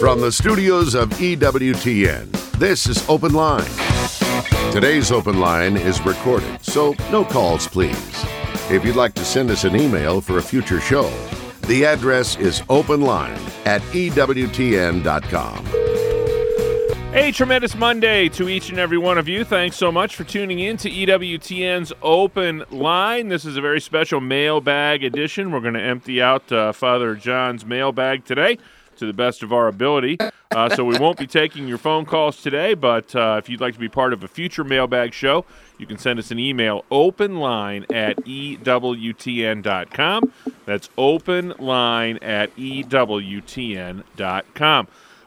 From the studios of EWTN, this is Open Line. Today's Open Line is recorded, so no calls, please. If you'd like to send us an email for a future show, the address is openline at EWTN.com. A tremendous Monday to each and every one of you. Thanks so much for tuning in to EWTN's Open Line. This is a very special mailbag edition. We're going to empty out uh, Father John's mailbag today to the best of our ability. Uh, so we won't be taking your phone calls today, but uh, if you'd like to be part of a future mailbag show, you can send us an email openline at ewtn.com. That's openline at ewtn.com.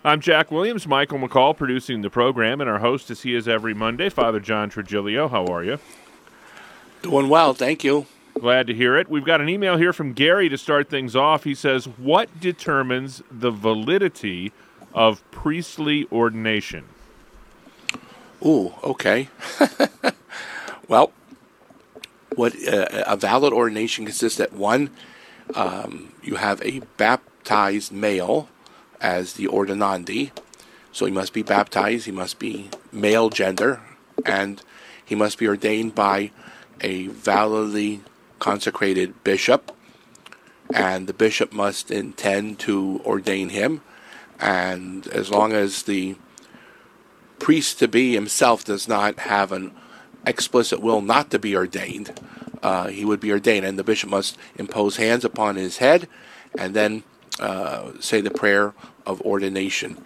I'm Jack Williams, Michael McCall producing the program, and our host as he is every Monday, Father John Trigilio. How are you? Doing well, thank you. Glad to hear it. We've got an email here from Gary to start things off. He says, What determines the validity of priestly ordination? Ooh, okay. well, what uh, a valid ordination consists at one, um, you have a baptized male as the ordinandi. So he must be baptized, he must be male gender, and he must be ordained by a validly consecrated bishop. And the bishop must intend to ordain him. And as long as the priest to be himself does not have an explicit will not to be ordained, uh, he would be ordained. And the bishop must impose hands upon his head and then uh, say the prayer of ordination.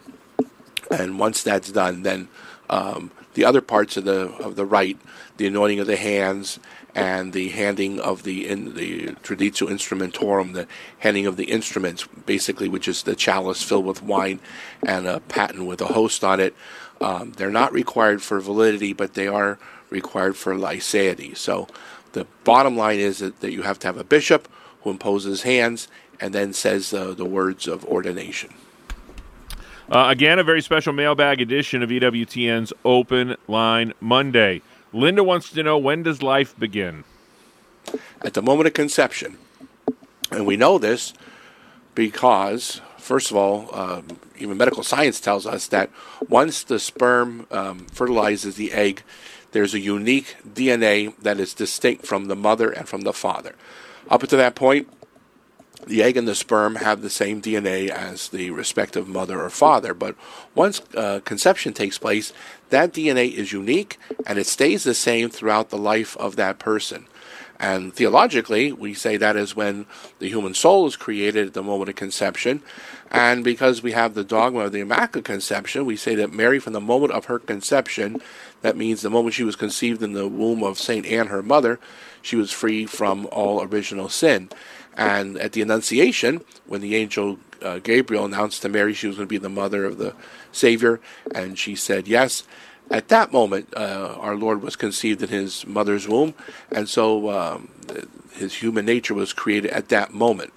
And once that's done, then um, the other parts of the of the rite, the anointing of the hands and the handing of the in the traditio instrumentorum, the handing of the instruments, basically, which is the chalice filled with wine and a paten with a host on it. Um, they're not required for validity, but they are required for liceity. So the bottom line is that, that you have to have a bishop who imposes hands and then says uh, the words of ordination. Uh, again, a very special mailbag edition of EWTN's Open Line Monday. Linda wants to know when does life begin? At the moment of conception. And we know this because, first of all, um, even medical science tells us that once the sperm um, fertilizes the egg, there's a unique DNA that is distinct from the mother and from the father. Up until that point, the egg and the sperm have the same DNA as the respective mother or father, but once uh, conception takes place, that DNA is unique and it stays the same throughout the life of that person. And theologically, we say that is when the human soul is created at the moment of conception. And because we have the dogma of the Immaculate Conception, we say that Mary, from the moment of her conception, that means the moment she was conceived in the womb of St. Anne, her mother, she was free from all original sin. And at the Annunciation, when the angel uh, Gabriel announced to Mary she was going to be the mother of the Savior, and she said yes, at that moment, uh, our Lord was conceived in his mother's womb, and so um, his human nature was created at that moment.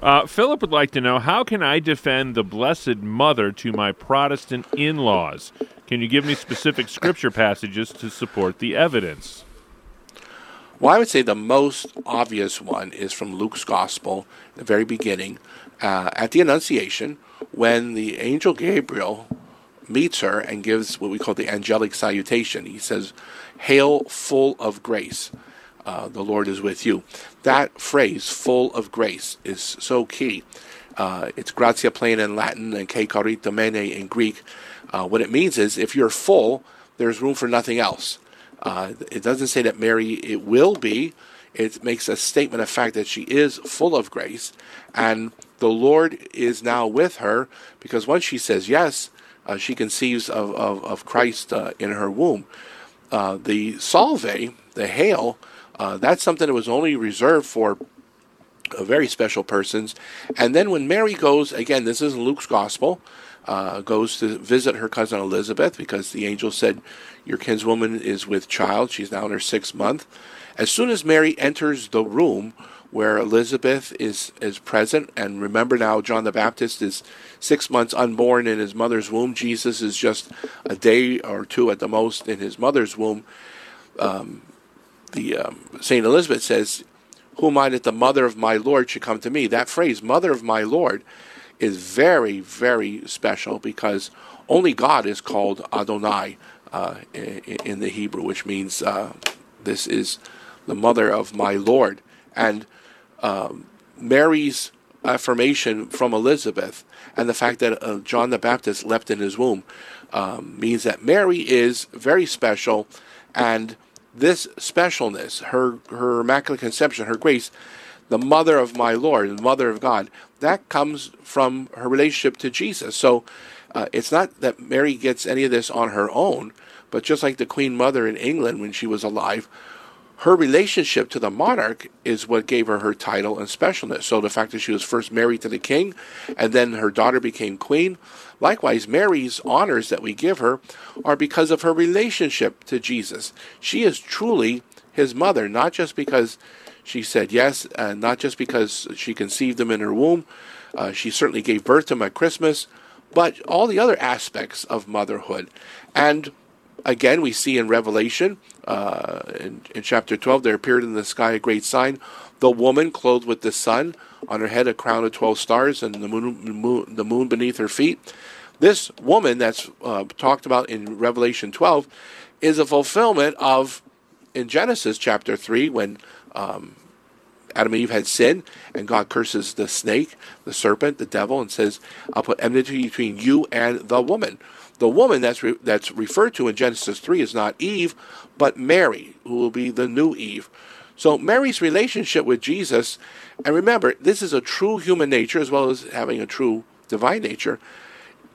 Uh, Philip would like to know how can I defend the Blessed Mother to my Protestant in laws? Can you give me specific scripture passages to support the evidence? Well, I would say the most obvious one is from Luke's Gospel, the very beginning, uh, at the Annunciation, when the angel Gabriel meets her and gives what we call the angelic salutation. He says, Hail, full of grace. Uh, the Lord is with you. That phrase, full of grace, is so key. Uh, it's gratia plena in Latin and kecharitomene in Greek. Uh, what it means is if you're full, there's room for nothing else. Uh, it doesn't say that Mary it will be. It makes a statement of fact that she is full of grace, and the Lord is now with her because once she says yes, uh, she conceives of, of, of Christ uh, in her womb. Uh, the salve, the hail, uh, that's something that was only reserved for very special persons. And then when Mary goes, again, this is Luke's gospel, uh, goes to visit her cousin Elizabeth because the angel said, Your kinswoman is with child. She's now in her sixth month. As soon as Mary enters the room where Elizabeth is, is present, and remember now, John the Baptist is six months unborn in his mother's womb. Jesus is just a day or two at the most in his mother's womb. Um, the um, Saint Elizabeth says, "Who am I that the mother of my Lord should come to me?" That phrase, "mother of my Lord," is very, very special because only God is called Adonai uh, in, the Hebrew, which means uh, this is the mother of my Lord. And um, Mary's affirmation from Elizabeth and the fact that uh, John the Baptist leapt in his womb um, means that Mary is very special, and this specialness, her her immaculate conception, her grace, the mother of my Lord, the mother of God, that comes from her relationship to Jesus. So uh, it's not that Mary gets any of this on her own, but just like the Queen Mother in England when she was alive, her relationship to the monarch is what gave her her title and specialness. So the fact that she was first married to the king and then her daughter became queen, likewise, Mary's honors that we give her are because of her relationship to Jesus. She is truly his mother, not just because she said yes, and not just because she conceived him in her womb. Uh, she certainly gave birth to him at Christmas, but all the other aspects of motherhood. And again, we see in Revelation, uh, in, in, chapter 12, there appeared in the sky a great sign the woman clothed with the sun, on her head a crown of 12 stars, and the moon, moon the moon beneath her feet. This woman that's uh, talked about in Revelation 12 is a fulfillment of, in Genesis chapter 3, when um, Adam and Eve had sinned, and God curses the snake, the serpent, the devil, and says, I'll put enmity between you and the woman. The woman that's re- that's referred to in Genesis 3 is not Eve, but Mary, who will be the new Eve. So Mary's relationship with Jesus, and remember, this is a true human nature as well as having a true divine nature.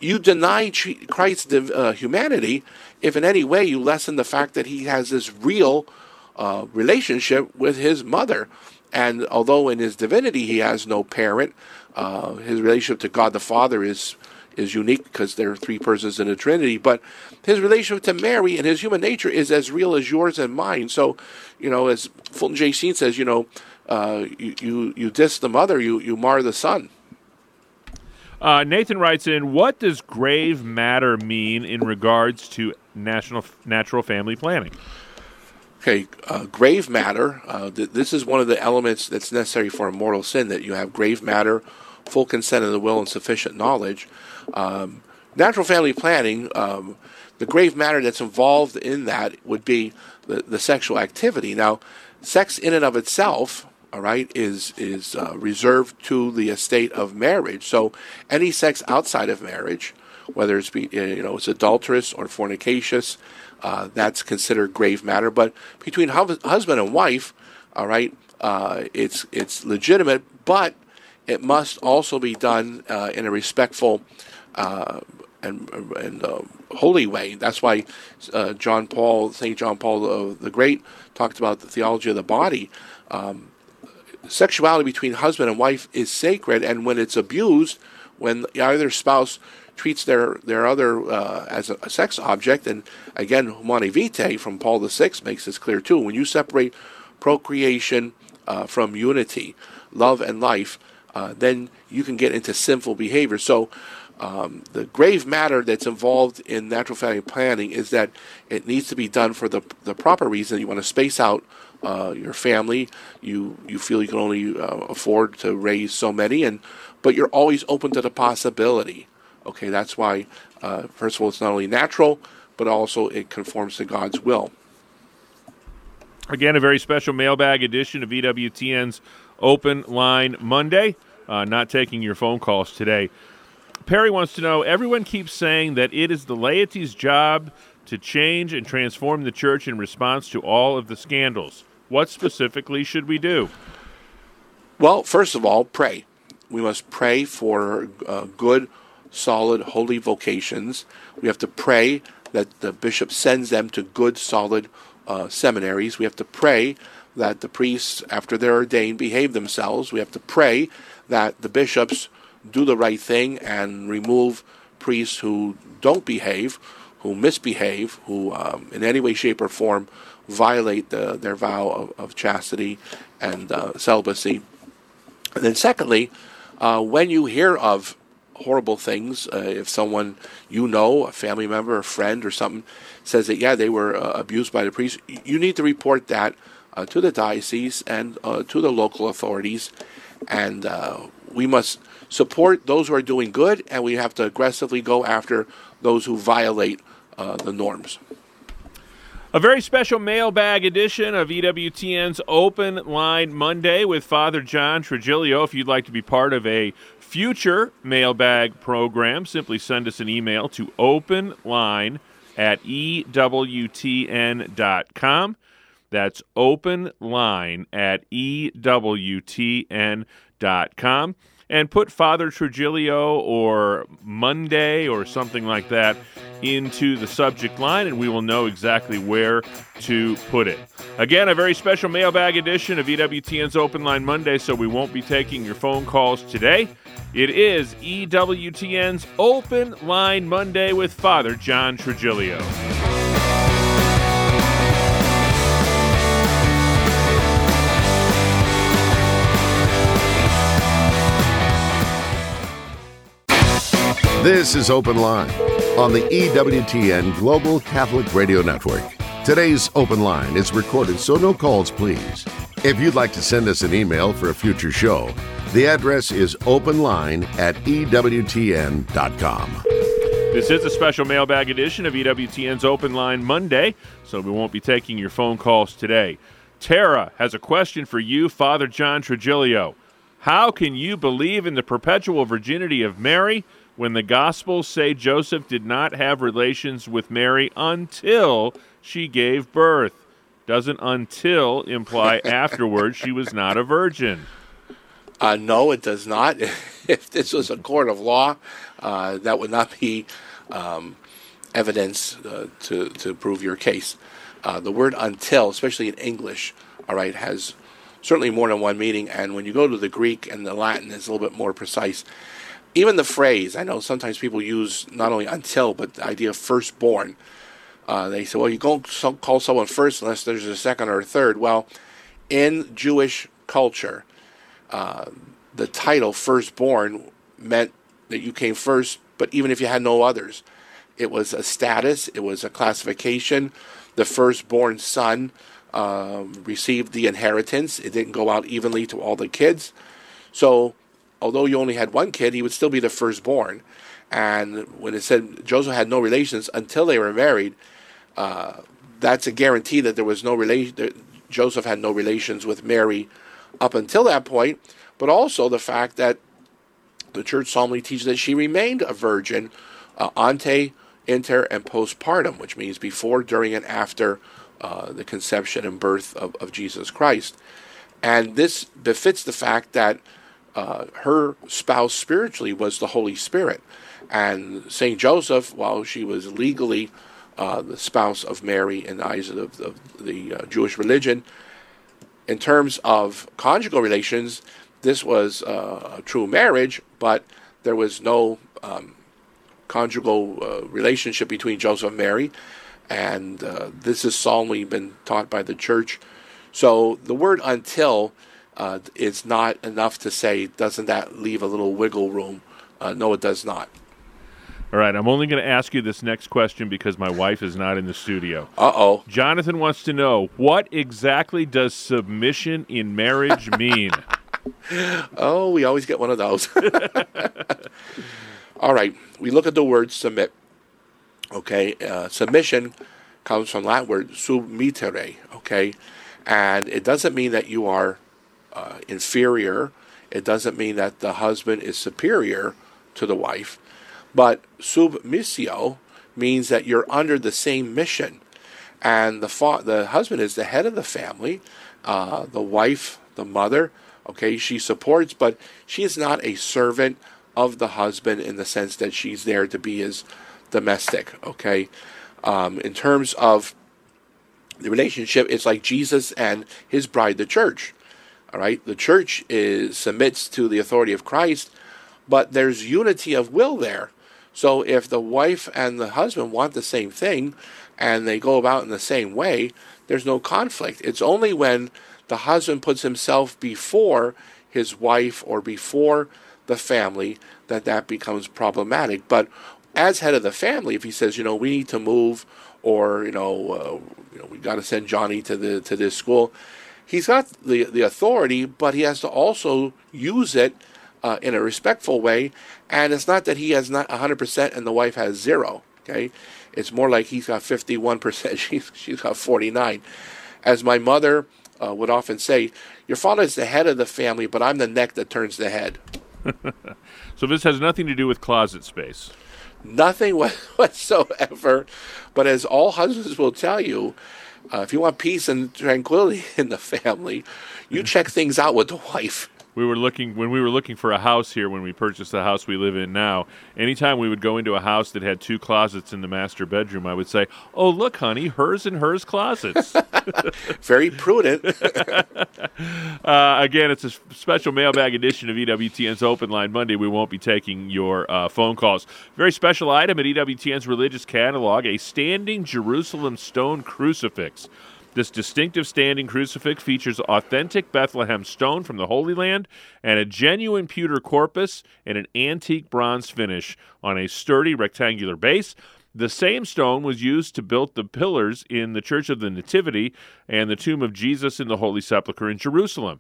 You deny Christ's uh, humanity if in any way you lessen the fact that he has this real uh, relationship with his mother. And although in his divinity he has no parent, uh, his relationship to God the Father is is unique because there are three persons in the Trinity. But his relationship to Mary and his human nature is as real as yours and mine. So, you know, as Fulton J. Sheen says, you know, uh, you, you you diss the mother, you you mar the son. Uh, Nathan writes in, what does grave matter mean in regards to national natural family planning? Okay, uh, grave matter. Uh, th- this is one of the elements that's necessary for a mortal sin. That you have grave matter, full consent of the will, and sufficient knowledge. Um, natural family planning, um, the grave matter that's involved in that would be the, the sexual activity. Now, sex in and of itself, all right, is is uh, reserved to the estate of marriage. So, any sex outside of marriage, whether it's be, you know it's adulterous or fornicacious, uh, that's considered grave matter. But between husband and wife, all right, uh, it's it's legitimate, but it must also be done uh, in a respectful uh, and, and uh, holy way. That's why uh, John Paul, St. John Paul the Great, talked about the theology of the body. Um, sexuality between husband and wife is sacred, and when it's abused, when either spouse treats their their other uh, as a, a, sex object, and again, Humanae Vitae from Paul VI makes this clear too. When you separate procreation uh, from unity, love and life, uh, then you can get into sinful behavior. So um, the grave matter that's involved in natural family planning is that it needs to be done for the, the proper reason. You want to space out uh, your family. You you feel you can only uh, afford to raise so many, and but you're always open to the possibility. Okay, that's why uh, first of all it's not only natural, but also it conforms to God's will. Again, a very special mailbag edition of EWTN's Open Line Monday. Uh, not taking your phone calls today. Perry wants to know everyone keeps saying that it is the laity's job to change and transform the church in response to all of the scandals. What specifically should we do? Well, first of all, pray. We must pray for uh, good, solid, holy vocations. We have to pray that the bishop sends them to good, solid uh, seminaries. We have to pray that the priests, after they're ordained, behave themselves. We have to pray that the bishops do the right thing and remove priests who don't behave, who misbehave, who um, in any way, shape, or form violate the, their vow of, of chastity and uh, celibacy. And then, secondly, uh, when you hear of horrible things, uh, if someone you know, a family member, a friend, or something, says that, yeah, they were uh, abused by the priest, you need to report that uh, to the diocese and uh, to the local authorities. And we must support those who are doing good, and we have to aggressively go after those who violate uh, the norms. A very special mailbag edition of EWTN's Open Line Monday with Father John Trigilio. If you'd like to be part of a future mailbag program, simply send us an email to openline at EWTN.com. That's openline at EWTN.com and put Father Trigilio or Monday or something like that into the subject line, and we will know exactly where to put it. Again, a very special mailbag edition of EWTN's Open Line Monday, so we won't be taking your phone calls today. It is EWTN's Open Line Monday with Father John Trigilio. This is Open Line on the EWTN Global Catholic Radio Network. Today's Open Line is recorded, so no calls, please. If you'd like to send us an email for a future show, the address is openline at EWTN.com. This is a special mailbag edition of EWTN's Open Line Monday, so we won't be taking your phone calls today. Tara has a question for you, Father John Trigilio. How can you believe in the perpetual virginity of Mary when the Gospels say Joseph did not have relations with Mary until she gave birth? Doesn't until imply afterwards she was not a virgin? Uh, no, it does not. if this was a court of law, uh, that would not be um, evidence uh, to, to prove your case. Uh, the word until, especially in English, all right, has certainly more than one meaning. And when you go to the Greek and the Latin, it's a little bit more precise. Even the phrase, I know sometimes people use not only until, but the idea of firstborn. Uh, they say, well, you don't call someone first unless there's a second or a third. Well, in Jewish culture, uh, the title firstborn meant that you came first, but even if you had no others, it was a status, it was a classification. The firstborn son um, received the inheritance. It didn't go out evenly to all the kids. So, although you only had one kid, he would still be the firstborn. And when it said Joseph had no relations until they were married, uh, that's a guarantee that there was no relation. Joseph had no relations with Mary up until that point, but also the fact that the church solemnly teaches that she remained a virgin uh, ante, inter, and postpartum, which means before, during, and after uh, the conception and birth of, of, Jesus Christ. And this befits the fact that uh, her spouse spiritually was the Holy Spirit. And St. Joseph, while she was legally uh, the spouse of Mary in the eyes of the, of the uh, Jewish religion, in terms of conjugal relations, this was uh, a true marriage, but there was no um, conjugal uh, relationship between Joseph and Mary, and uh, this has solemnly been taught by the church. So the word until uh, is not enough to say, doesn't that leave a little wiggle room? Uh, no, it does not. All right, I'm only going to ask you this next question because my wife is not in the studio. Uh oh. Jonathan wants to know what exactly does submission in marriage mean? oh, we always get one of those. All right, we look at the word submit. Okay, uh, submission comes from Latin word submittere. Okay, and it doesn't mean that you are uh, inferior. It doesn't mean that the husband is superior to the wife. But submissio means that you're under the same mission. And the, fa- the husband is the head of the family, uh, the wife, the mother, okay, she supports, but she is not a servant of the husband in the sense that she's there to be his domestic, okay? Um, in terms of the relationship, it's like Jesus and his bride, the church. All right, the church is submits to the authority of Christ, but there's unity of will there. So if the wife and the husband want the same thing and they go about in the same way, there's no conflict. It's only when the husband puts himself before his wife or before the family that that becomes problematic. But as head of the family, if he says, you know, we need to move, or you know, uh, you know we got to send Johnny to the to this school, he's got the the authority, but he has to also use it uh, in a respectful way. And it's not that he has not 100% and the wife has zero. Okay, it's more like he's got 51%, she's she's got 49. As my mother uh, would often say, "Your father is the head of the family, but I'm the neck that turns the head." so this has nothing to do with closet space. Nothing whatsoever. But as all husbands will tell you, uh, if you want peace and tranquility in the family, you check things out with the wife we were looking when we were looking for a house here when we purchased the house we live in now. Anytime we would go into a house that had two closets in the master bedroom, I would say, "Oh, look, honey, hers and hers closets." Very prudent. uh, again, it's a special mailbag edition of EWTN's Open Line Monday. We won't be taking your uh, phone calls. Very special item at EWTN's religious catalog: a standing Jerusalem stone crucifix. This distinctive standing crucifix features authentic Bethlehem stone from the Holy Land and a genuine pewter corpus and an antique bronze finish on a sturdy rectangular base. The same stone was used to build the pillars in the Church of the Nativity and the tomb of Jesus in the Holy Sepulchre in Jerusalem.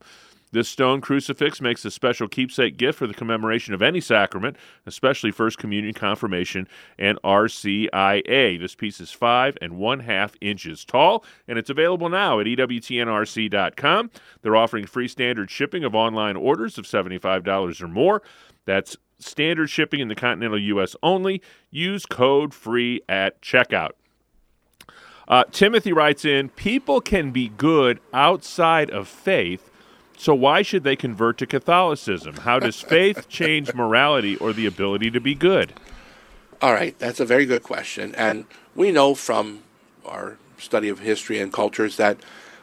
This stone crucifix makes a special keepsake gift for the commemoration of any sacrament, especially First Communion, Confirmation, and RCIA. This piece is five and one half inches tall, and it's available now at EWTNRC.com. They're offering free standard shipping of online orders of $75 or more. That's standard shipping in the continental U.S. only. Use code FREE at checkout. Uh, Timothy writes in People can be good outside of faith so, why should they convert to Catholicism? How does faith change morality or the ability to be good? All right, that's a very good question. And we know from our study of history and cultures that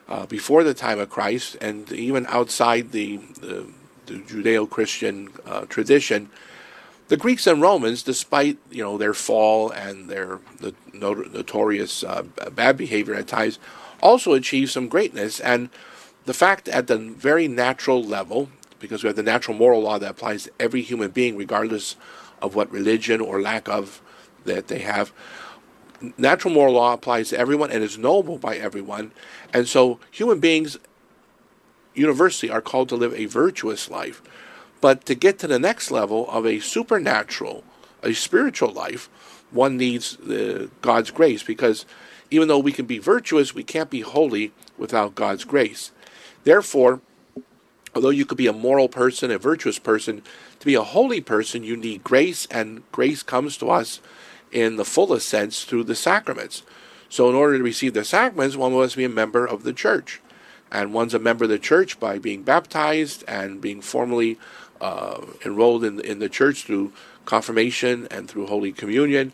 uh, before the time of Christ, and even outside the, the, the Judeo Christian uh, tradition, the Greeks and Romans, despite you know their fall and their the notorious uh, bad behavior at times, also achieved some greatness. And the fact at the very natural level, because we have the natural moral law that applies to every human being, regardless of what religion or lack of that they have, natural moral law applies to everyone and is knowable by everyone. And so human beings universally are called to live a virtuous life. But to get to the next level of a supernatural, a spiritual life, one needs the, God's grace because even though we can be virtuous, we can't be holy without God's grace. Therefore, although you could be a moral person, a virtuous person, to be a holy person, you need grace, and grace comes to us in the fullest sense through the sacraments. So, in order to receive the sacraments, one must be a member of the church. And one's a member of the church by being baptized and being formally uh, enrolled in, in the church through confirmation and through Holy Communion.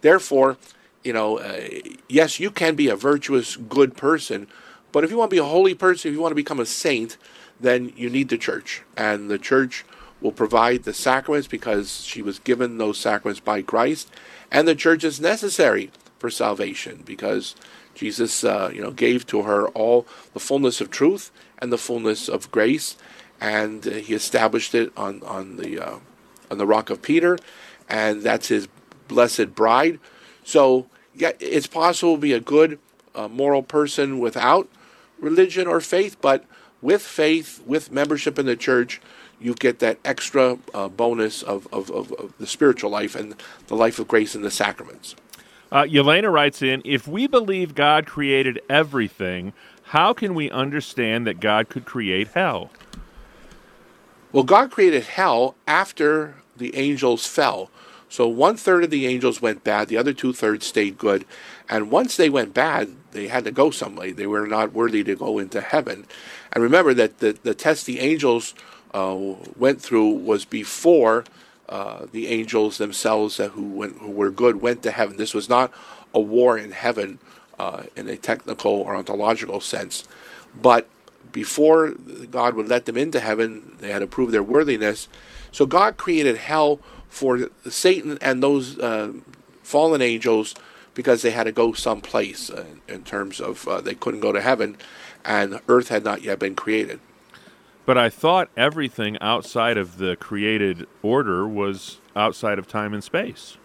Therefore, you know, uh, yes, you can be a virtuous, good person, but if you want to be a holy person, if you want to become a saint, then you need the church. And the church will provide the sacraments because she was given those sacraments by Christ. And the church is necessary for salvation because Jesus, uh, you know, gave to her all the fullness of truth and the fullness of grace, and uh, he established it on on the uh, on the rock of Peter, and that's his blessed bride. So, yeah, it's possible to be a good uh, moral person without religion or faith, but with faith, with membership in the church, you get that extra uh, bonus of, of, of, of, the spiritual life and the life of grace and the sacraments. Uh, Yelena writes in If we believe God created everything, how can we understand that God could create hell? Well, God created hell after the angels fell. So one third of the angels went bad, the other two thirds stayed good. And once they went bad, they had to go somewhere. They were not worthy to go into heaven. And remember that the, the test the angels uh, went through was before uh, the angels themselves who, went, who were good went to heaven. This was not a war in heaven uh, in a technical or ontological sense. But before God would let them into heaven, they had to prove their worthiness. So God created hell for Satan and those uh, fallen angels because they had to go someplace uh, in terms of uh, they couldn't go to heaven and earth had not yet been created. But I thought everything outside of the created order was outside of time and space.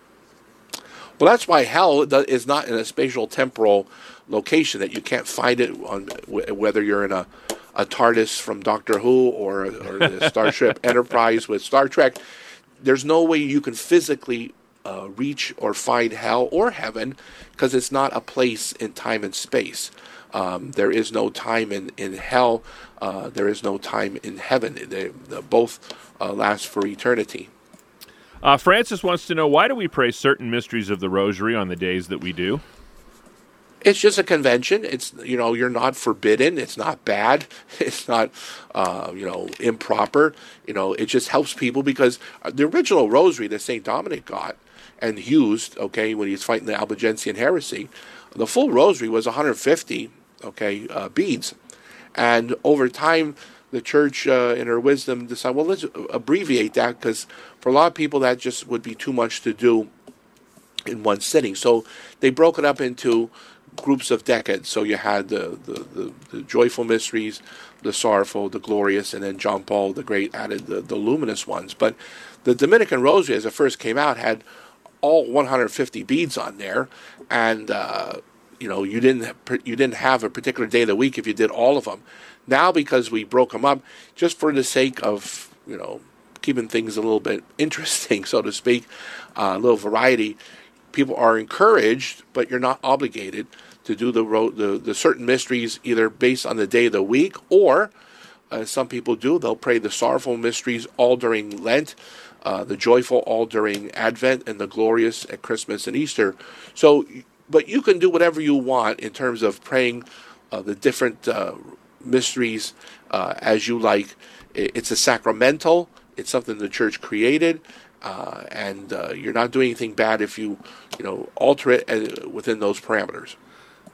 Well, that's why hell is not in a spatial temporal location that you can't find it on whether you're in a, a TARDIS from Doctor Who or, or the Starship Enterprise with Star Trek. There's no way you can physically uh, reach or find hell or heaven because it's not a place in time and space. Um, there is no time in, in hell. Uh, there is no time in heaven. They, they both uh, last for eternity. Uh, Francis wants to know why do we pray certain mysteries of the Rosary on the days that we do? It's just a convention. It's you know you're not forbidden. It's not bad. It's not uh, you know improper. You know it just helps people because the original Rosary that Saint Dominic got and used okay when he was fighting the Albigensian heresy, the full Rosary was 150 okay uh, beads, and over time the church uh, in her wisdom decided well let's abbreviate that because for a lot of people that just would be too much to do in one sitting. So they broke it up into groups of decades. So you had the, the, the, the, joyful mysteries, the sorrowful, the glorious, and then John Paul the Great added the, the luminous ones. But the Dominican Rosary, as it first came out, had all 150 beads on there, and uh, you know you didn't you didn't have a particular day of the week if you did all of them. Now, because we broke them up, just for the sake of you know keeping things a little bit interesting, so to speak, uh, a little variety people are encouraged, but you're not obligated to do the, the, the certain mysteries either based on the day of the week or uh, some people do. They'll pray the sorrowful mysteries all during Lent, uh, the joyful all during Advent, and the glorious at Christmas and Easter. So, but you can do whatever you want in terms of praying uh, the different uh, mysteries uh, as you like. It's a sacramental. It's something the church created, uh, and uh, you're not doing anything bad if you, you know, alter it uh, within those parameters.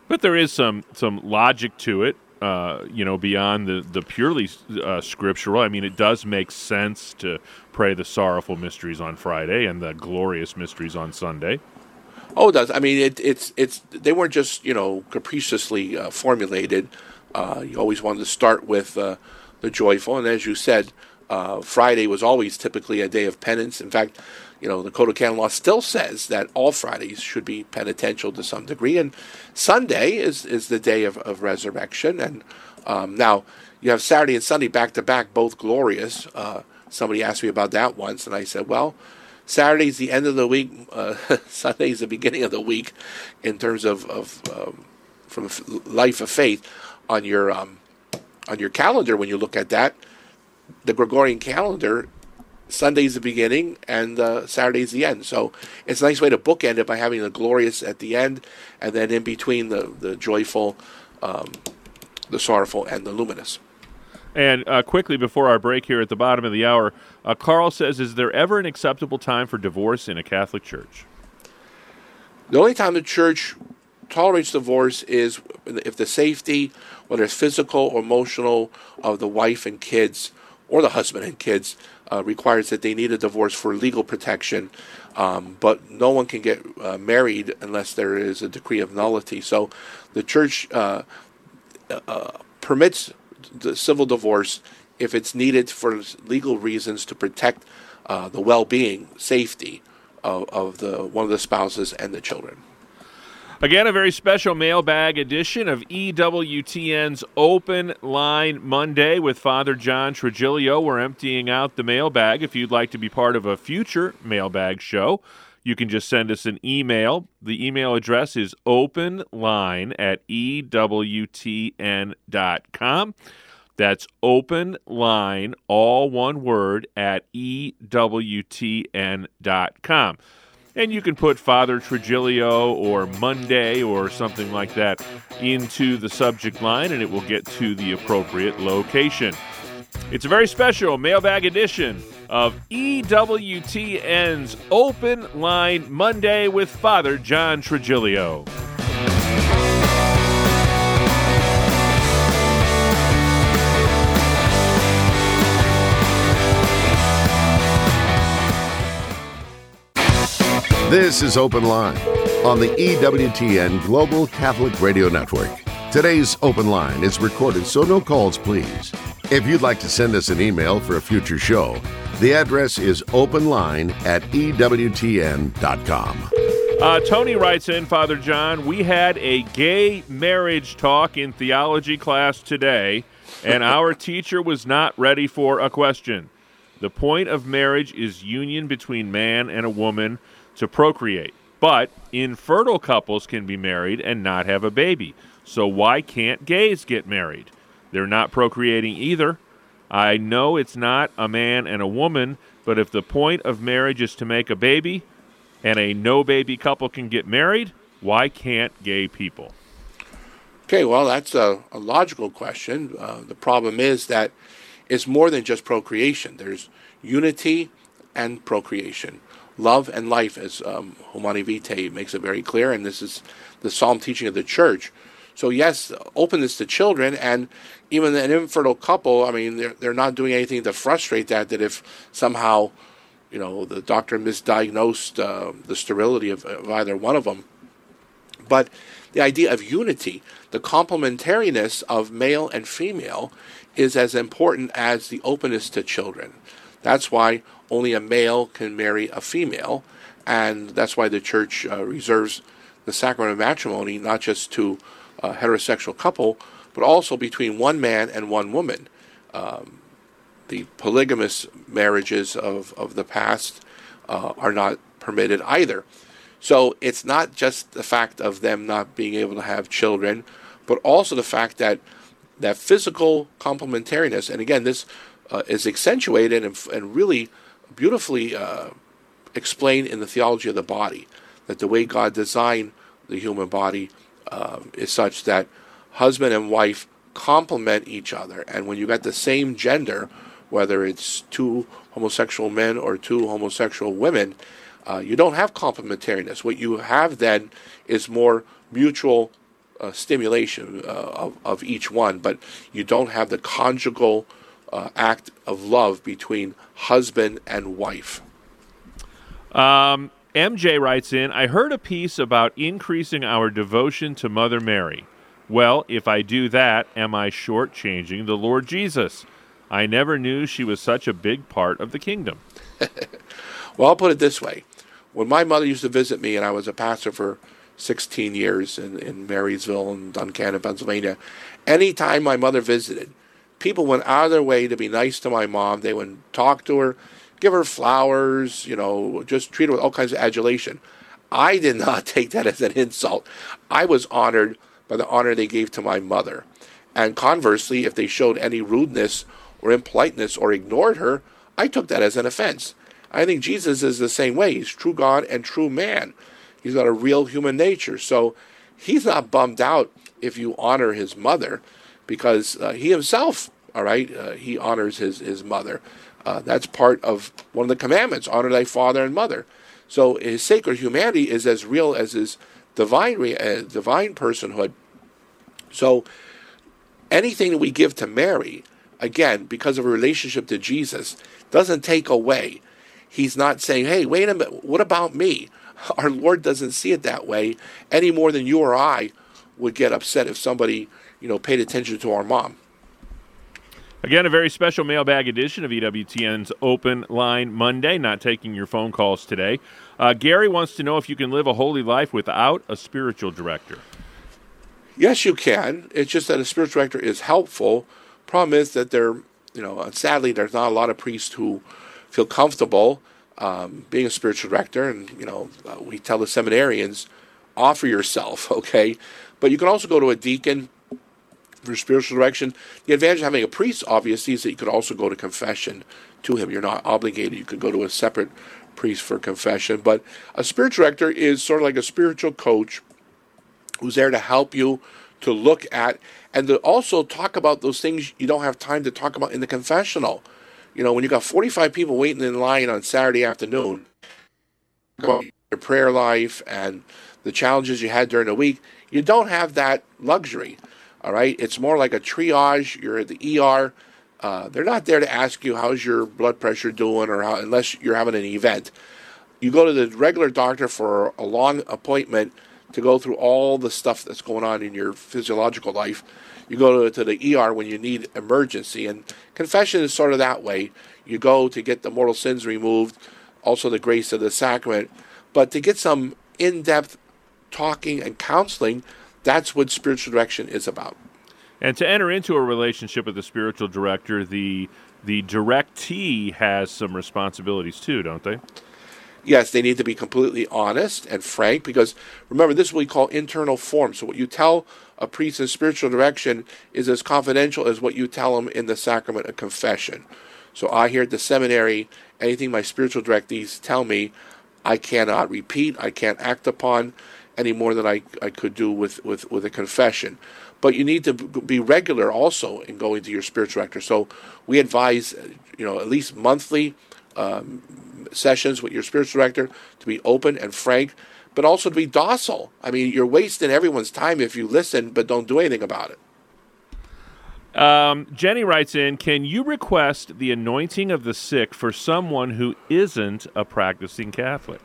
But there is some some logic to it, uh, you know, beyond the the purely uh, scriptural. I mean, it does make sense to pray the sorrowful mysteries on Friday and the glorious mysteries on Sunday. Oh, it does. I mean, it, it's it's they weren't just you know capriciously uh, formulated. you always wanted to start with the joyful, and as you said, uh, Friday was always typically a day of penance. In fact, you know, the Code of Canon Law still says that all Fridays should be penitential to some degree, and Sunday is, is the day of, of resurrection. And um, now you have Saturday and Sunday back to back, both glorious. Uh, somebody asked me about that once, and I said, well, Saturday's the end of the week, uh, Sunday's the beginning of the week in terms of, of um, from life of faith on your um, on your calendar when you look at that the Gregorian calendar, Sunday's the beginning and uh, Saturday's the end. So it's a nice way to bookend it by having the glorious at the end, and then in between the the joyful, um, the sorrowful, and the luminous. And uh, quickly before our break here at the bottom of the hour, uh, Carl says, "Is there ever an acceptable time for divorce in a Catholic church?" The only time the church tolerates divorce is if the safety, whether it's physical or emotional, of the wife and kids or the husband and kids uh, requires that they need a divorce for legal protection. Um, but no one can get uh, married unless there is a decree of nullity. So the church uh, uh permits the civil divorce if it's needed for legal reasons to protect uh, the well-being, safety of, of the one of the spouses and the children. Again, a very special mailbag edition of EWTN's Open Line Monday with Father John Trigilio. We're emptying out the mailbag. If you'd like to be part of a future mailbag show, you can just send us an email. The email address is openline at EWTN.com. That's open line, all one word, at EWTN.com and you can put Father Trigilio or Monday or something like that into the subject line, and it will get to the appropriate location. It's a very special mailbag edition of EWTN's Open Line Monday with Father John Trigilio. This is Open Line on the EWTN Global Catholic Radio Network. Today's Open Line is recorded, so no calls, please. If you'd like to send us an email for a future show, the address is openline at EWTN.com. Uh, Tony writes in, Father John, we had a gay marriage talk in theology class today, and our teacher was not ready for a question. The point of marriage is union between man and a woman to procreate. But infertile couples can be married and not have a baby. So why can't gays get married? They're not procreating either. I know it's not a man and a woman, but if the point of marriage is to make a baby, and a no baby couple can get married, why can't gay people? Okay, well, that's a, a logical question. Uh, the problem is that it's more than just procreation. There's unity and procreation, love and life, as um, Humanae Vitae makes it very clear, and this is the Psalm teaching of the church. So yes, openness to children, and even an infertile couple. I mean, they're they're not doing anything to frustrate that. That if somehow you know, the doctor misdiagnosed uh, the sterility of, of, either one of them. But the idea of unity, the complementariness of male and female, is as important as the openness to children. That's why only a male can marry a female, and that's why the church uh, reserves the sacrament of matrimony not just to a heterosexual couple, but also between one man and one woman. Um, the polygamous marriages of, of the past uh, are not permitted either. So it's not just the fact of them not being able to have children, but also the fact that that physical complementariness, and again, this uh, is accentuated and, and really beautifully uh, explained in the theology of the body, that the way God designed the human body uh, is such that husband and wife complement each other, and when you got the same gender, whether it's two homosexual men or two homosexual women, uh, you don't have complementariness. What you have then is more mutual uh, stimulation uh, of, of each one, but you don't have the conjugal uh, act of love between husband and wife. Um, MJ writes in I heard a piece about increasing our devotion to Mother Mary. Well, if I do that, am I shortchanging the Lord Jesus? I never knew she was such a big part of the kingdom. well, I'll put it this way. When my mother used to visit me, and I was a pastor for 16 years in, in Marysville and Duncannon, Pennsylvania, anytime my mother visited, people went out of their way to be nice to my mom. They would talk to her, give her flowers, you know, just treat her with all kinds of adulation. I did not take that as an insult. I was honored by the honor they gave to my mother. And conversely, if they showed any rudeness or impoliteness or ignored her, I took that as an offense. I think Jesus is the same way. He's true God and true man. He's got a real human nature. So he's not bummed out if you honor his mother because uh, he himself, all right, uh, he honors his, his mother. Uh, that's part of one of the commandments honor thy father and mother. So his sacred humanity is as real as his divine, uh, divine personhood. So anything that we give to Mary, again, because of a relationship to Jesus, doesn't take away. He's not saying, hey, wait a minute, what about me? Our Lord doesn't see it that way any more than you or I would get upset if somebody, you know, paid attention to our mom. Again, a very special mailbag edition of EWTN's Open Line Monday. Not taking your phone calls today. Uh, Gary wants to know if you can live a holy life without a spiritual director. Yes, you can. It's just that a spiritual director is helpful Problem is that there, you know, sadly, there's not a lot of priests who feel comfortable um, being a spiritual director. And, you know, uh, we tell the seminarians, offer yourself, okay? But you can also go to a deacon for spiritual direction. The advantage of having a priest, obviously, is that you could also go to confession to him. You're not obligated. You could go to a separate priest for confession. But a spiritual director is sort of like a spiritual coach who's there to help you to look at and to also talk about those things you don't have time to talk about in the confessional. You know, when you got 45 people waiting in line on Saturday afternoon, about your prayer life and the challenges you had during the week, you don't have that luxury. All right, it's more like a triage. You're at the ER. Uh, they're not there to ask you how's your blood pressure doing, or how, unless you're having an event. You go to the regular doctor for a long appointment to go through all the stuff that's going on in your physiological life. You go to, to the ER when you need emergency, and confession is sort of that way. You go to get the mortal sins removed, also the grace of the sacrament, but to get some in depth talking and counseling, that's what spiritual direction is about. And to enter into a relationship with the spiritual director, the the directee has some responsibilities too, don't they? Yes, they need to be completely honest and frank because remember, this is what we call internal forum. So, what you tell a priest in spiritual direction is as confidential as what you tell them in the sacrament of confession. So, I here at the seminary, anything my spiritual directees tell me, I cannot repeat, I can't act upon any more than I, I could do with, with, with a confession. But you need to be regular also in going to your spiritual director. So we advise, you know, at least monthly um, sessions with your spiritual director to be open and frank, but also to be docile. I mean, you're wasting everyone's time if you listen but don't do anything about it. Um, Jenny writes in Can you request the anointing of the sick for someone who isn't a practicing Catholic?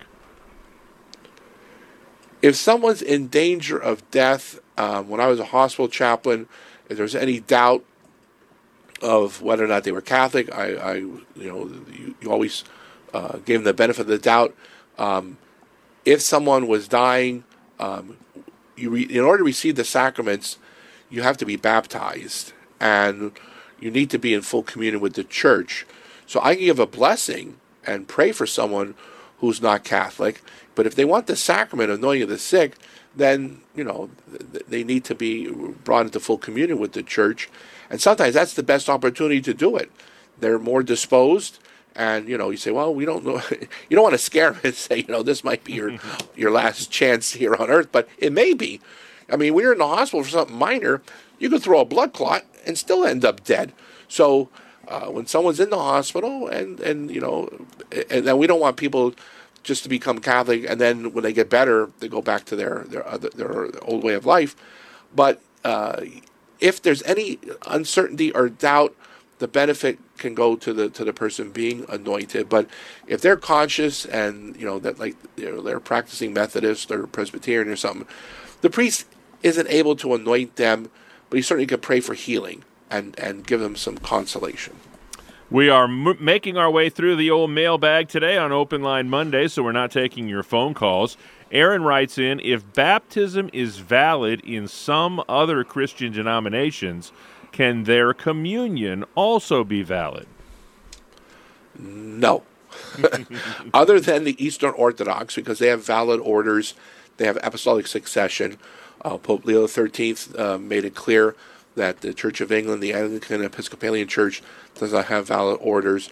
If someone's in danger of death, um, when I was a hospital chaplain, if there's any doubt of whether or not they were Catholic, I, I you know, you, you always uh, gave them the benefit of the doubt. Um, if someone was dying, um, you re- in order to receive the sacraments, you have to be baptized, and you need to be in full communion with the church. So I can give a blessing and pray for someone who's not Catholic, but if they want the sacrament of anointing of the sick, then you know they need to be brought into full communion with the church, and sometimes that's the best opportunity to do it. They're more disposed and you know you say well we don't know. You don't want to scare them and say you know this might be your your last chance here on earth but it may be. I mean when you're in the hospital for something minor you could throw a blood clot and still end up dead. So uh, when someone's in the hospital and and you know and then we don't want people just to become catholic and then when they get better they go back to their their other, their old way of life but uh, if there's any uncertainty or doubt the benefit can go to the to the person being anointed. But if they're conscious and you know that like they're practicing Methodist or Presbyterian or something, the priest isn't able to anoint them, but he certainly could pray for healing and and give them some consolation. We are m- making our way through the old mailbag today on Open Line Monday, so we're not taking your phone calls. Aaron writes in If baptism is valid in some other Christian denominations, can their communion also be valid? No. Other than the Eastern Orthodox, because they have valid orders, they have apostolic succession. Uh, Pope Leo XIII uh, made it clear that the Church of England, the Anglican Episcopalian Church, does not have valid orders.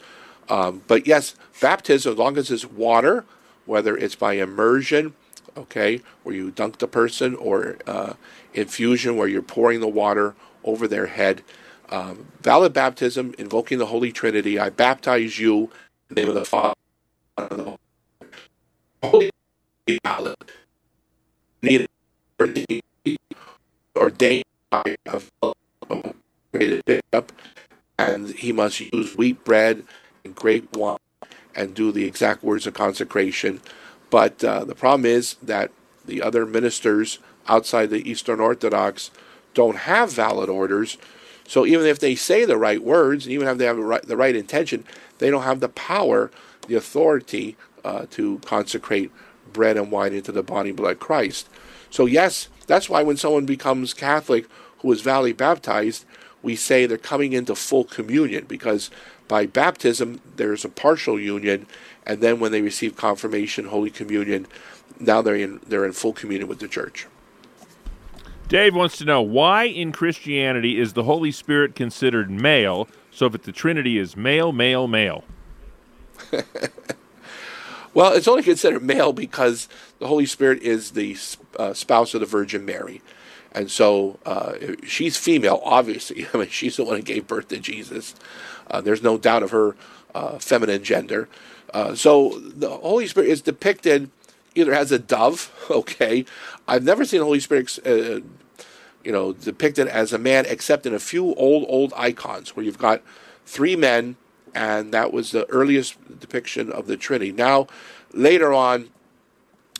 Um, but yes, baptism, as long as it's water, whether it's by immersion, okay, where you dunk the person, or uh, infusion, where you're pouring the water over their head. Um, valid baptism, invoking the Holy Trinity. I baptize you in the name of the Father Holy valid. Needed by a created bishop, and he must use wheat bread and grape wine and do the exact words of consecration. But uh, the problem is that the other ministers outside the Eastern Orthodox don't have valid orders. So even if they say the right words, and even if they have the right, the right intention, they don't have the power, the authority uh, to consecrate bread and wine into the body and blood of Christ. So yes, that's why when someone becomes Catholic who is validly baptized, we say they're coming into full communion because by baptism there's a partial union, and then when they receive confirmation, Holy Communion, now they're in they're in full communion with the Church. Dave wants to know why in Christianity is the Holy Spirit considered male, so that the Trinity is male, male, male? well, it's only considered male because the Holy Spirit is the uh, spouse of the Virgin Mary. And so uh, she's female, obviously. I mean, she's the one who gave birth to Jesus. Uh, there's no doubt of her uh, feminine gender. Uh, so the Holy Spirit is depicted either as a dove, okay. I've never seen the Holy Spirit uh, you know, depicted as a man, except in a few old, old icons where you've got three men, and that was the earliest depiction of the Trinity. Now, later on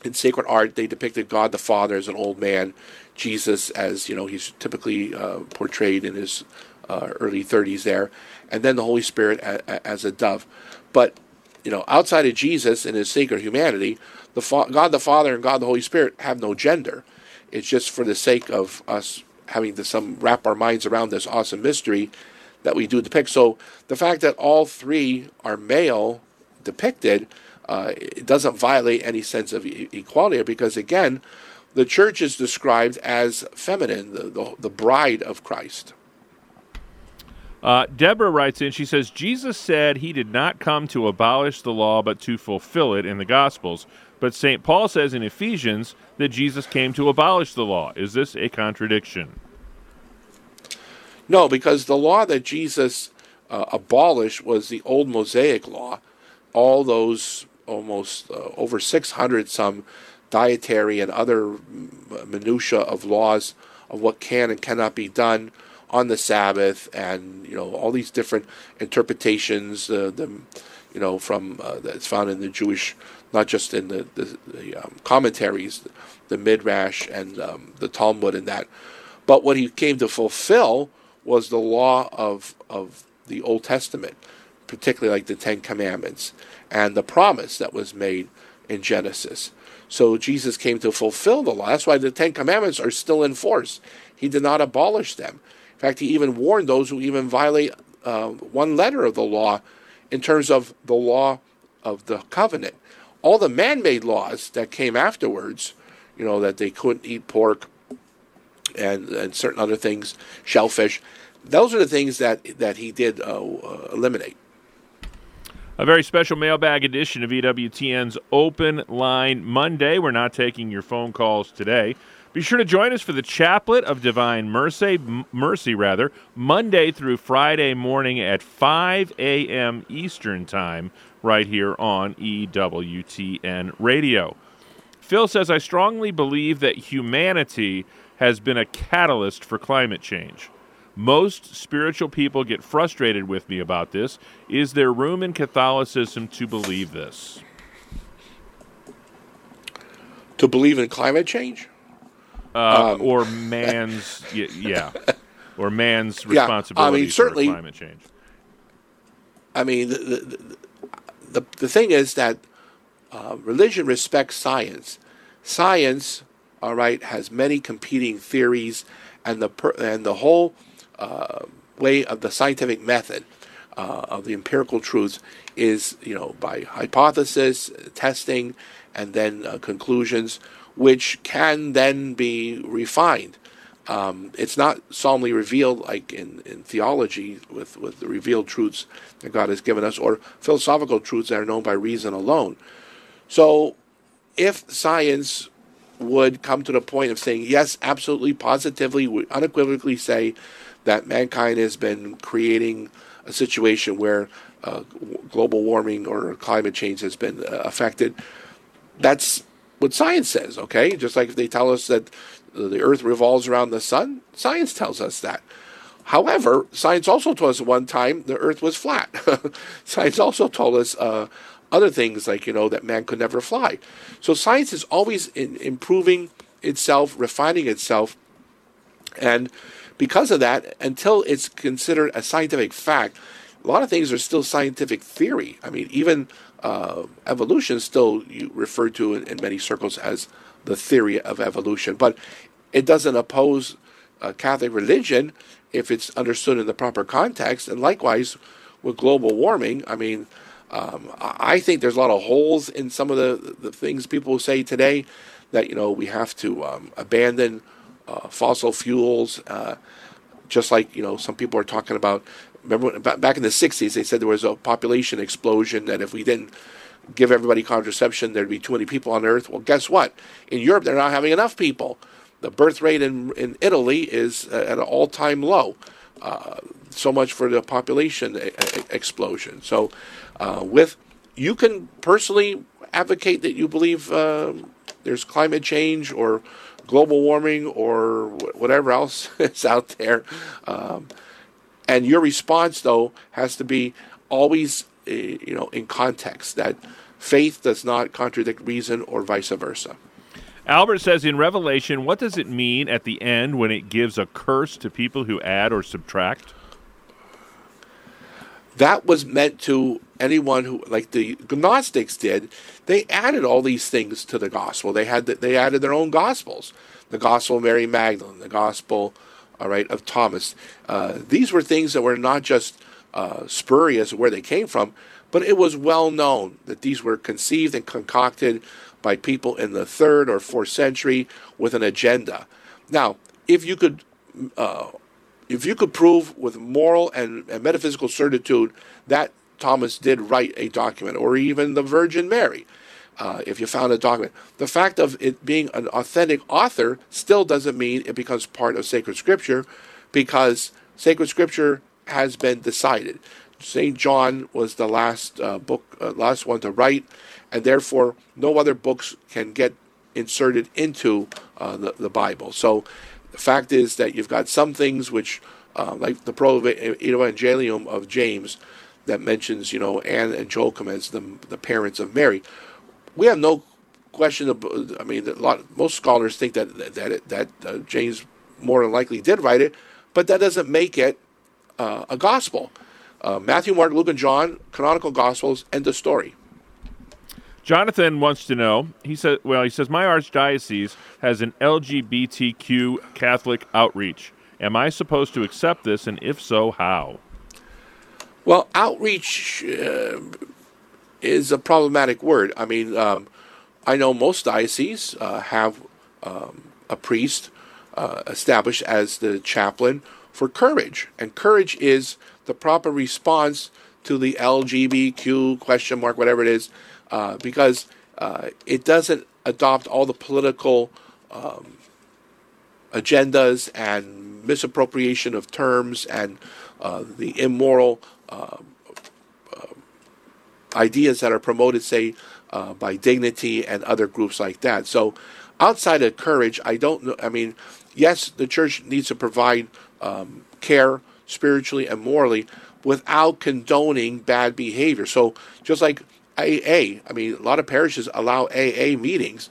in sacred art, they depicted God the Father as an old man, Jesus as, you know, he's typically uh, portrayed in his uh, early 30s there, and then the Holy Spirit a, a, as a dove. But you know, outside of Jesus and his sacred humanity, the Fa- God the Father and God the Holy Spirit have no gender. It's just for the sake of us having to some wrap our minds around this awesome mystery that we do depict. So the fact that all three are male depicted, uh, it doesn't violate any sense of e- equality because again, the church is described as feminine, the, the, the bride of Christ. Uh, Deborah writes in, she says, Jesus said he did not come to abolish the law, but to fulfill it in the Gospels. But St. Paul says in Ephesians that Jesus came to abolish the law. Is this a contradiction? No, because the law that Jesus uh, abolished was the old Mosaic law. All those almost uh, over 600 some dietary and other minutia of laws of what can and cannot be done on the Sabbath, and you know all these different interpretations. Uh, the you know from uh, that's found in the Jewish, not just in the the, the um, commentaries, the Midrash and um, the Talmud and that, but what he came to fulfill was the law of of the Old Testament, particularly like the Ten Commandments and the promise that was made in Genesis. So Jesus came to fulfill the law. That's why the Ten Commandments are still in force. He did not abolish them. In fact, he even warned those who even violate uh, one letter of the law in terms of the law of the covenant. All the man made laws that came afterwards, you know, that they couldn't eat pork and, and certain other things, shellfish, those are the things that, that he did uh, uh, eliminate. A very special mailbag edition of EWTN's Open Line Monday. We're not taking your phone calls today. Be sure to join us for the Chaplet of Divine Mercy, Mercy rather, Monday through Friday morning at 5 a.m. Eastern Time, right here on EWTN Radio. Phil says, I strongly believe that humanity has been a catalyst for climate change. Most spiritual people get frustrated with me about this. Is there room in Catholicism to believe this? To believe in climate change? Uh, um. Or man's, yeah, or man's responsibility yeah, I mean, certainly, for climate change. I mean, the, the, the, the thing is that uh, religion respects science. Science, all right, has many competing theories, and the per, and the whole uh, way of the scientific method uh, of the empirical truths is, you know, by hypothesis, testing, and then uh, conclusions, which can then be refined. Um, it's not solemnly revealed like in, in theology with, with the revealed truths that God has given us, or philosophical truths that are known by reason alone. So, if science would come to the point of saying, yes, absolutely, positively, unequivocally say that mankind has been creating a situation where uh, global warming or climate change has been uh, affected. That's what science says, okay? Just like if they tell us that the earth revolves around the sun, science tells us that. However, science also told us one time the earth was flat. science also told us uh, other things like, you know, that man could never fly. So science is always in improving itself, refining itself, and because of that, until it's considered a scientific fact, a lot of things are still scientific theory. I mean, even uh, evolution is still referred to in, in, many circles as the theory of evolution, but it doesn't oppose uh, Catholic religion if it's understood in the proper context. And likewise, with global warming, I mean, um, I think there's a lot of holes in some of the, the things people say today that, you know, we have to um, abandon uh, fossil fuels. Uh, just like you know, some people are talking about. Remember back in the '60s, they said there was a population explosion. That if we didn't give everybody contraception, there'd be too many people on Earth. Well, guess what? In Europe, they're not having enough people. The birth rate in in Italy is at an all-time low. Uh, so much for the population explosion. So, uh, with you can personally advocate that you believe uh, there's climate change or global warming or whatever else is out there. Um, and your response, though, has to be always, uh, you know, in context that faith does not contradict reason or vice versa. Albert says in Revelation, what does it mean at the end when it gives a curse to people who add or subtract? That was meant to anyone who, like the Gnostics did, they added all these things to the gospel. They had the, they added their own gospels, the gospel of Mary Magdalene, the gospel, all right, of Thomas. Uh, these were things that were not just uh, spurious where they came from, but it was well known that these were conceived and concocted by people in the third or fourth century with an agenda. Now, if you could, uh, if you could prove with moral and, and metaphysical certitude that Thomas did write a document, or even the Virgin Mary, uh, if you found a document. The fact of it being an authentic author still doesn't mean it becomes part of sacred scripture because sacred scripture has been decided. St. John was the last uh, book, uh, last one to write, and therefore no other books can get inserted into uh, the, the Bible. So the fact is that you've got some things which, uh, like the Proto-Evangelium of James, that mentions, you know, Anne and Joachim as the, the parents of Mary. We have no question. About, I mean, lot, most scholars think that that that uh, James more than likely did write it, but that doesn't make it uh, a gospel. Uh, Matthew, Mark, Luke, and John, canonical gospels, end of story. Jonathan wants to know. He said, "Well, he says my archdiocese has an LGBTQ Catholic outreach. Am I supposed to accept this, and if so, how?" Well, outreach uh, is a problematic word. I mean, um, I know most dioceses uh, have um, a priest uh, established as the chaplain for courage, and courage is the proper response to the LGBTQ question mark, whatever it is, uh, because uh, it doesn't adopt all the political um, agendas and misappropriation of terms and uh, the immoral uh, ideas that are promoted, say, uh, by Dignity and other groups like that. So, outside of courage, I don't know. I mean, yes, the church needs to provide um, care spiritually and morally without condoning bad behavior. So, just like AA, I mean, a lot of parishes allow AA meetings.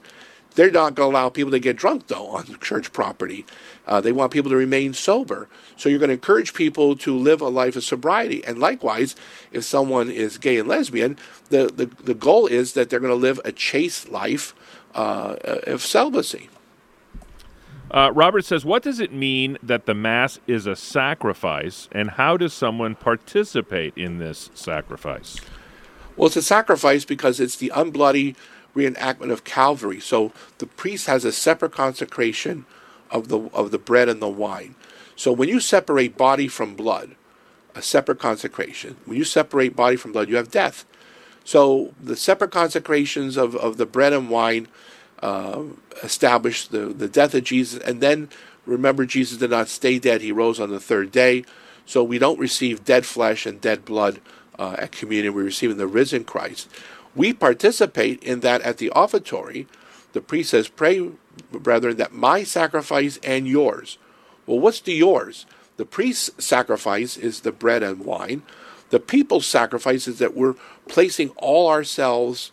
They're not going to allow people to get drunk, though, on church property. Uh, they want people to remain sober. So you're going to encourage people to live a life of sobriety. And likewise, if someone is gay and lesbian, the, the, the goal is that they're going to live a chaste life uh, of celibacy. Uh, Robert says, What does it mean that the Mass is a sacrifice, and how does someone participate in this sacrifice? Well, it's a sacrifice because it's the unbloody reenactment of Calvary. So the priest has a separate consecration of the of the bread and the wine. So when you separate body from blood, a separate consecration. When you separate body from blood, you have death. So the separate consecrations of, of the bread and wine uh, establish the, the death of Jesus. And then remember, Jesus did not stay dead, he rose on the third day. So we don't receive dead flesh and dead blood uh, at communion, we receive the risen Christ. We participate in that at the offertory. The priest says, Pray, brethren, that my sacrifice and yours. Well, what's the yours? The priest's sacrifice is the bread and wine. The people's sacrifice is that we're placing all ourselves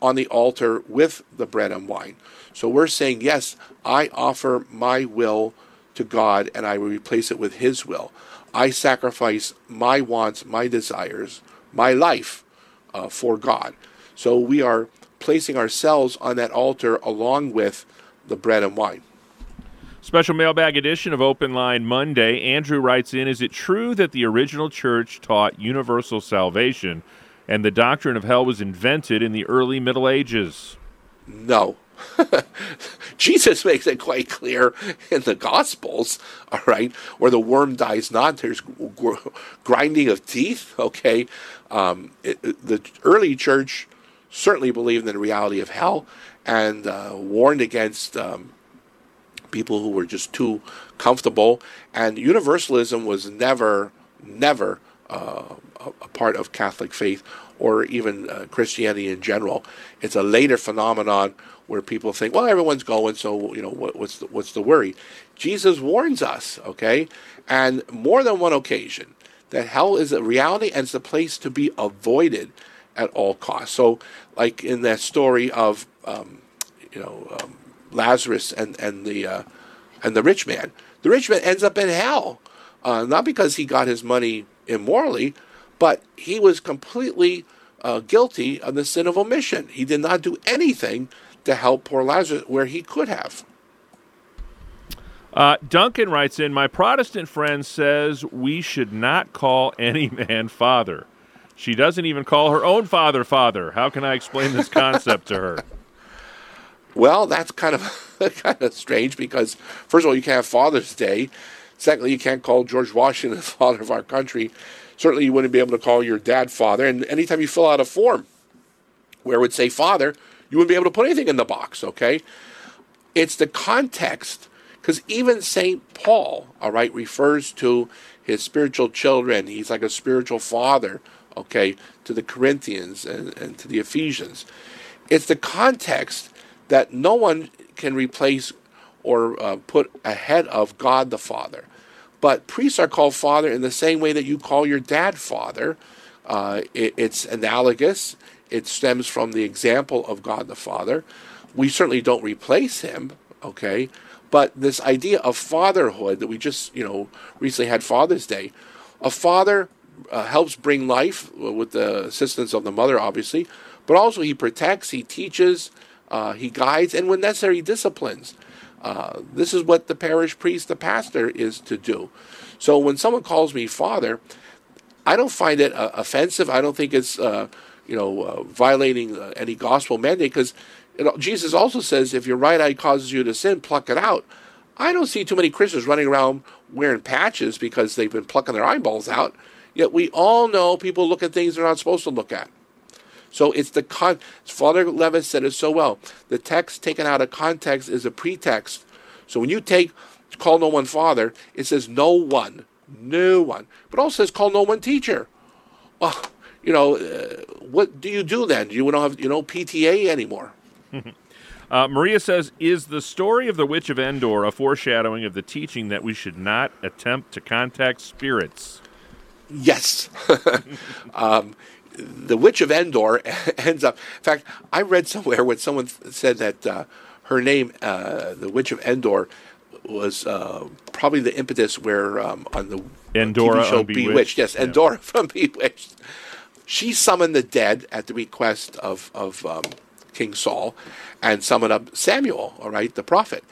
on the altar with the bread and wine. So we're saying, Yes, I offer my will to God and I will replace it with His will. I sacrifice my wants, my desires, my life uh, for God. So we are placing ourselves on that altar along with the bread and wine. Special mailbag edition of Open Line Monday. Andrew writes in Is it true that the original church taught universal salvation and the doctrine of hell was invented in the early Middle Ages? No. Jesus makes it quite clear in the Gospels, all right, where the worm dies not, there's grinding of teeth, okay. Um, it, the early church certainly believed in the reality of hell and uh, warned against um, people who were just too comfortable. And universalism was never, never uh, a part of Catholic faith or even uh, Christianity in general. It's a later phenomenon where people think, well, everyone's going, so you know what, what's the, what's the worry? Jesus warns us, okay, and more than one occasion that hell is a reality and it's a place to be avoided at all costs. So, like in that story of um, you know um, Lazarus and and the uh, and the rich man, the rich man ends up in hell, uh, not because he got his money immorally, but he was completely uh, guilty of the sin of omission. He did not do anything to help poor Lazarus where he could have. Uh, Duncan writes in My Protestant friend says we should not call any man father. She doesn't even call her own father father. How can I explain this concept to her? Well, that's kind of kind of strange because first of all, you can't have Father's Day. Secondly, you can't call George Washington the father of our country. Certainly, you wouldn't be able to call your dad father. And anytime you fill out a form where it would say father, you wouldn't be able to put anything in the box. Okay, it's the context because even St. Paul, all right, refers to his spiritual children. He's like a spiritual father, okay, to the Corinthians and, and to the Ephesians. It's the context that no one can replace or uh, put ahead of God the Father. But priests are called father in the same way that you call your dad father. Uh, it, it's analogous. It stems from the example of God the Father. We certainly don't replace him, okay? But this idea of fatherhood that we just, you know, recently had Father's Day, a father uh, helps bring life with the assistance of the mother, obviously, but also he protects, he teaches, uh, he guides, and when necessary, disciplines. Uh, this is what the parish priest, the pastor, is to do. So when someone calls me father, I don't find it uh, offensive. I don't think it's, uh, you know, uh, violating any gospel mandate because Jesus also says, if your right eye causes you to sin, pluck it out. I don't see too many Christians running around wearing patches because they've been plucking their eyeballs out. Yet we all know people look at things they're not supposed to look at. So it's the con. Father Levis said it so well. The text taken out of context is a pretext. So when you take call no one father, it says no one, no one, but also says call no one teacher. Well, you know, uh, what do you do then? You don't have you know PTA anymore. Uh, Maria says, "Is the story of the witch of Endor a foreshadowing of the teaching that we should not attempt to contact spirits?" Yes. um, the witch of Endor ends up. In fact, I read somewhere when someone said that uh, her name, uh, the witch of Endor, was uh, probably the impetus where um, on the Endora TV show Bewitched. Bewitched. Yes, Yeah. Endora from Bewitched. She summoned the dead at the request of of um, King Saul, and summoned up Samuel. All right, the prophet.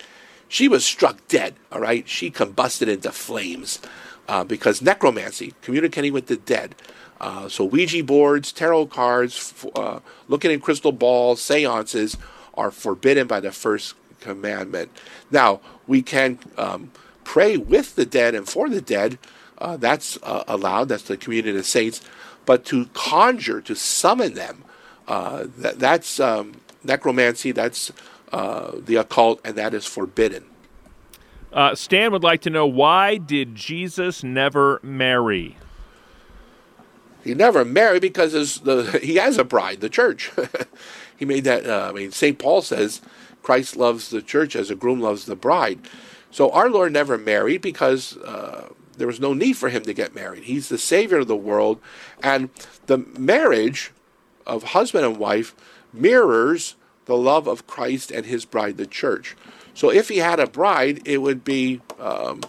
She was struck dead. All right, she combusted into flames uh, because necromancy, communicating with the dead. Uh, so Ouija boards, tarot cards, uh, looking in crystal balls, seances are forbidden by the first commandment. Now we can um, pray with the dead and for the dead. Uh, that's uh, allowed. That's the communion of saints. But to conjure, to summon them, uh, that, that's um, necromancy. That's the occult, and that is forbidden. Uh, Stan would like to know why did Jesus never marry? He never married because the, he has a bride, the church. he made that. Uh, I mean, Saint Paul says Christ loves the church as a groom loves the bride. So our Lord never married because uh, there was no need for him to get married. He's the Savior of the world, and the marriage of husband and wife mirrors the love of Christ and His bride, the church. So if he had a bride, it would be um,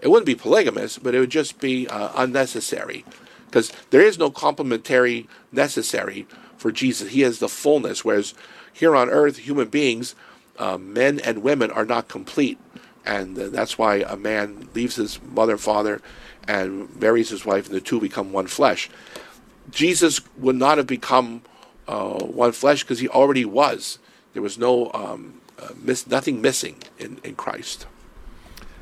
it wouldn't be polygamous, but it would just be uh, unnecessary because there is no complementary necessary for Jesus. He is the fullness, whereas here on earth, human beings, uh, men and women, are not complete. And uh, that's why a man leaves his mother and father and marries his wife, and the two become one flesh. Jesus would not have become uh, one flesh because he already was. There was no um, uh, miss, nothing missing in, in Christ.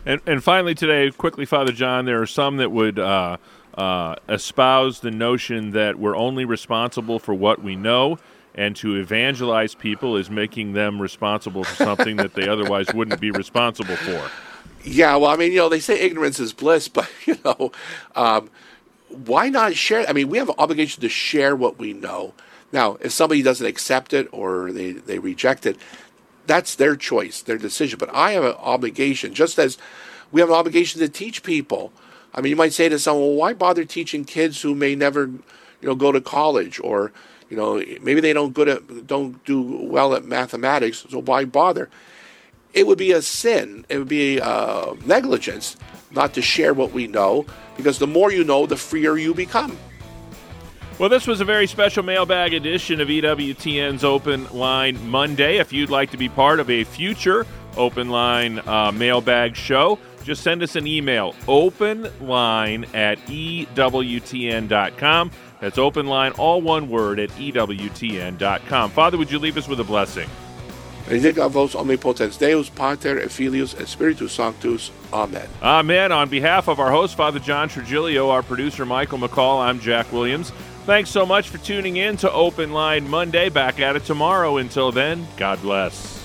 And, and finally, today, quickly, Father John, there are some that would uh, uh, espouse the notion that we're only responsible for what we know, and to evangelize people is making them responsible for something that they otherwise wouldn't be responsible for. Yeah, well, I mean, you know, they say ignorance is bliss, but you know, um, why not share? I mean, we have an obligation to share what we know. Now, if somebody doesn't accept it or they, they reject it, that's their choice, their decision. But I have an obligation, just as we have an obligation to teach people. I mean, you might say to someone, well, why bother teaching kids who may never, you know, go to college or, you know, maybe they don't good at, don't do well at mathematics, so why bother? It would be a sin. It would be uh, negligence not to share what we know, because the more you know, the freer you become. Well, this was a very special mailbag edition of EWTN's Open Line Monday. If you'd like to be part of a future Open Line uh, mailbag show, just send us an email openline at EWTN.com. That's open line, all one word, at EWTN.com. Father, would you leave us with a blessing? Benedicat vos omnipotens Deus, Pater, et Filius, et Spiritus Sanctus. Amen. Amen. On behalf of our host, Father John Trigilio, our producer, Michael McCall, I'm Jack Williams. Thanks so much for tuning in to Open Line Monday. Back at it tomorrow. Until then, God bless.